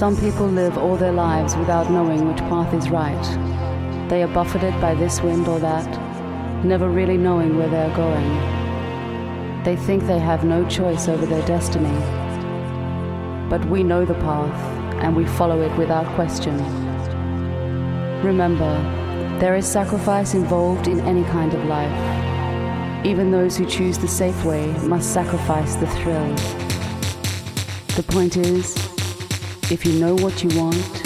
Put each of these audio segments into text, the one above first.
Some people live all their lives without knowing which path is right. They are buffeted by this wind or that, never really knowing where they are going. They think they have no choice over their destiny. But we know the path and we follow it without question. Remember, there is sacrifice involved in any kind of life. Even those who choose the safe way must sacrifice the thrill. The point is, if you know what you want,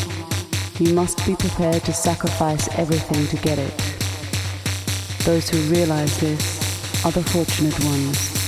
you must be prepared to sacrifice everything to get it. Those who realize this are the fortunate ones.